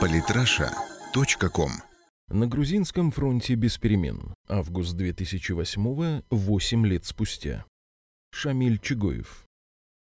Политраша.ком На грузинском фронте без перемен. Август 2008 8 лет спустя. Шамиль Чигоев.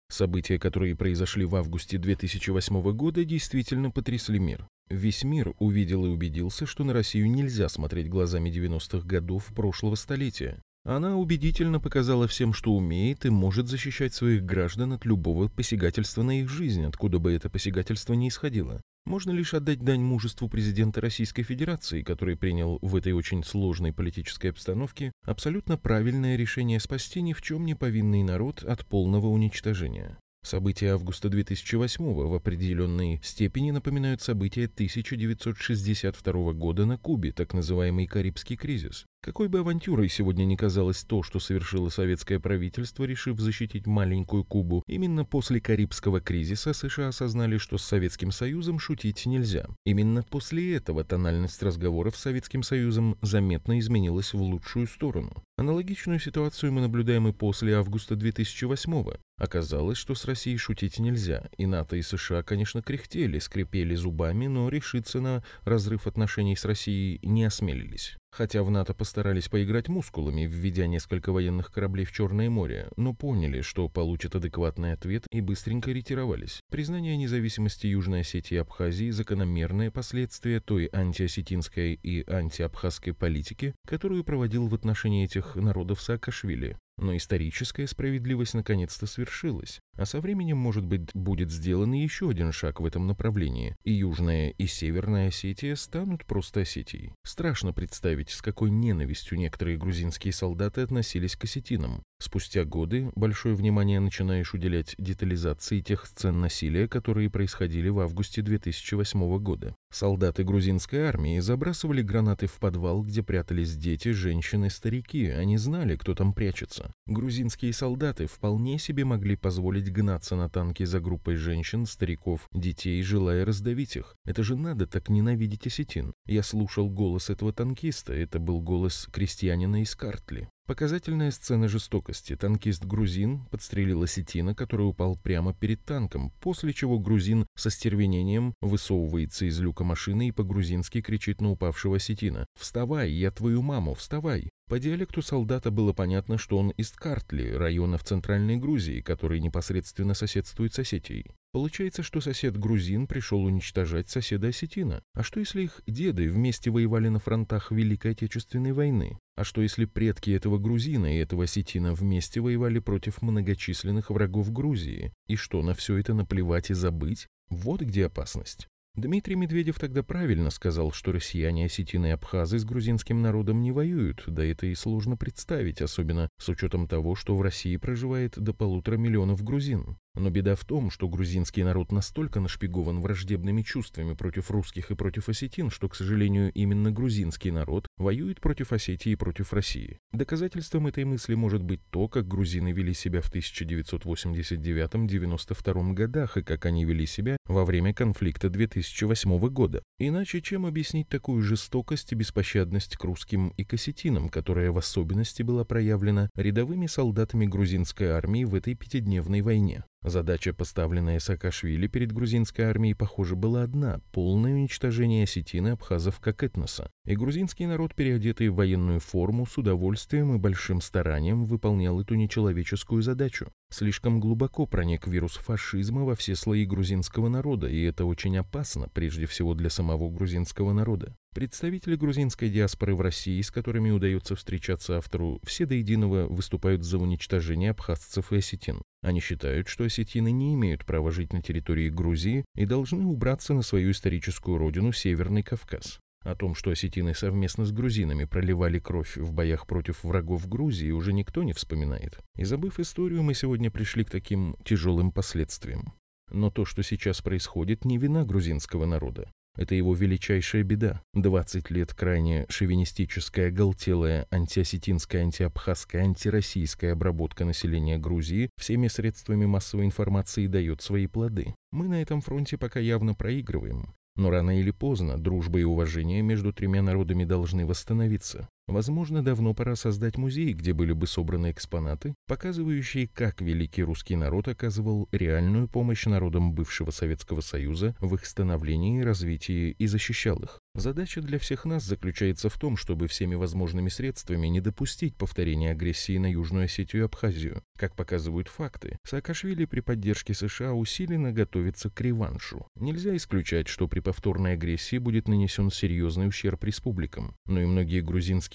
События, которые произошли в августе 2008 года, действительно потрясли мир. Весь мир увидел и убедился, что на Россию нельзя смотреть глазами 90-х годов прошлого столетия. Она убедительно показала всем, что умеет и может защищать своих граждан от любого посягательства на их жизнь, откуда бы это посягательство ни исходило. Можно лишь отдать дань мужеству президента Российской Федерации, который принял в этой очень сложной политической обстановке абсолютно правильное решение спасти ни в чем не повинный народ от полного уничтожения. События августа 2008 в определенной степени напоминают события 1962 года на Кубе, так называемый Карибский кризис. Какой бы авантюрой сегодня ни казалось то, что совершило советское правительство, решив защитить маленькую Кубу, именно после Карибского кризиса США осознали, что с Советским Союзом шутить нельзя. Именно после этого тональность разговоров с Советским Союзом заметно изменилась в лучшую сторону. Аналогичную ситуацию мы наблюдаем и после августа 2008 -го. Оказалось, что с Россией шутить нельзя, и НАТО и США, конечно, кряхтели, скрипели зубами, но решиться на разрыв отношений с Россией не осмелились. Хотя в НАТО постарались поиграть мускулами, введя несколько военных кораблей в Черное море, но поняли, что получат адекватный ответ и быстренько ретировались. Признание независимости Южной Осетии и Абхазии – закономерное последствие той антиосетинской и антиабхазской политики, которую проводил в отношении этих народов Саакашвили. Но историческая справедливость наконец-то свершилась, а со временем, может быть, будет сделан еще один шаг в этом направлении, и Южная и Северная Осетия станут просто Осетией. Страшно представить, с какой ненавистью некоторые грузинские солдаты относились к осетинам. Спустя годы большое внимание начинаешь уделять детализации тех сцен насилия, которые происходили в августе 2008 года. Солдаты грузинской армии забрасывали гранаты в подвал, где прятались дети, женщины, старики. Они знали, кто там прячется. Грузинские солдаты вполне себе могли позволить гнаться на танки за группой женщин, стариков, детей, желая раздавить их. Это же надо так ненавидеть осетин. Я слушал голос этого танкиста. Это был голос крестьянина из Картли. Показательная сцена жестокости. Танкист-грузин подстрелил осетина, который упал прямо перед танком, после чего грузин со стервенением высовывается из люка машины и по-грузински кричит на упавшего осетина «Вставай, я твою маму, вставай!». По диалекту солдата было понятно, что он из Картли, района в Центральной Грузии, который непосредственно соседствует с Осетией. Получается, что сосед грузин пришел уничтожать соседа осетина. А что если их деды вместе воевали на фронтах Великой Отечественной войны? А что если предки этого грузина и этого осетина вместе воевали против многочисленных врагов Грузии? И что, на все это наплевать и забыть? Вот где опасность. Дмитрий Медведев тогда правильно сказал, что россияне, осетины и абхазы с грузинским народом не воюют, да это и сложно представить, особенно с учетом того, что в России проживает до полутора миллионов грузин. Но беда в том, что грузинский народ настолько нашпигован враждебными чувствами против русских и против осетин, что, к сожалению, именно грузинский народ воюет против Осетии и против России. Доказательством этой мысли может быть то, как грузины вели себя в 1989-92 годах и как они вели себя во время конфликта 2008 года. Иначе чем объяснить такую жестокость и беспощадность к русским и к осетинам, которая в особенности была проявлена рядовыми солдатами грузинской армии в этой пятидневной войне? Задача, поставленная Саакашвили перед грузинской армией, похоже, была одна – полное уничтожение осетин и абхазов как этноса. И грузинский народ, переодетый в военную форму, с удовольствием и большим старанием выполнял эту нечеловеческую задачу. Слишком глубоко проник вирус фашизма во все слои грузинского народа, и это очень опасно, прежде всего для самого грузинского народа. Представители грузинской диаспоры в России, с которыми удается встречаться автору, все до единого выступают за уничтожение абхазцев и осетин. Они считают, что осетины не имеют права жить на территории Грузии и должны убраться на свою историческую родину Северный Кавказ. О том, что осетины совместно с грузинами проливали кровь в боях против врагов Грузии, уже никто не вспоминает. И забыв историю, мы сегодня пришли к таким тяжелым последствиям. Но то, что сейчас происходит, не вина грузинского народа. Это его величайшая беда. 20 лет крайне шовинистическая, оголтелая, антиосетинская, антиабхазская, антироссийская обработка населения Грузии всеми средствами массовой информации дает свои плоды. Мы на этом фронте пока явно проигрываем. Но рано или поздно дружба и уважение между тремя народами должны восстановиться. Возможно, давно пора создать музей, где были бы собраны экспонаты, показывающие, как великий русский народ оказывал реальную помощь народам бывшего Советского Союза в их становлении, развитии и защищал их. Задача для всех нас заключается в том, чтобы всеми возможными средствами не допустить повторения агрессии на Южную Осетию и Абхазию. Как показывают факты, Саакашвили при поддержке США усиленно готовится к реваншу. Нельзя исключать, что при повторной агрессии будет нанесен серьезный ущерб республикам, но и многие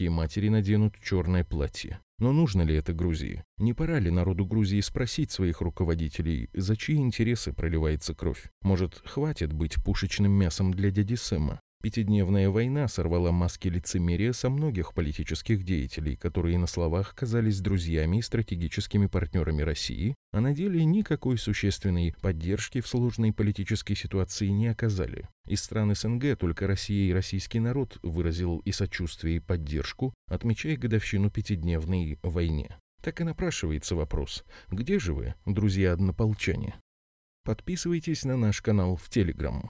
грузинские матери наденут черное платье. Но нужно ли это Грузии? Не пора ли народу Грузии спросить своих руководителей, за чьи интересы проливается кровь? Может, хватит быть пушечным мясом для дяди Сэма? Пятидневная война сорвала маски лицемерия со многих политических деятелей, которые на словах казались друзьями и стратегическими партнерами России, а на деле никакой существенной поддержки в сложной политической ситуации не оказали. Из стран СНГ только Россия и российский народ выразил и сочувствие, и поддержку, отмечая годовщину пятидневной войне. Так и напрашивается вопрос, где же вы, друзья-однополчане? Подписывайтесь на наш канал в Телеграм.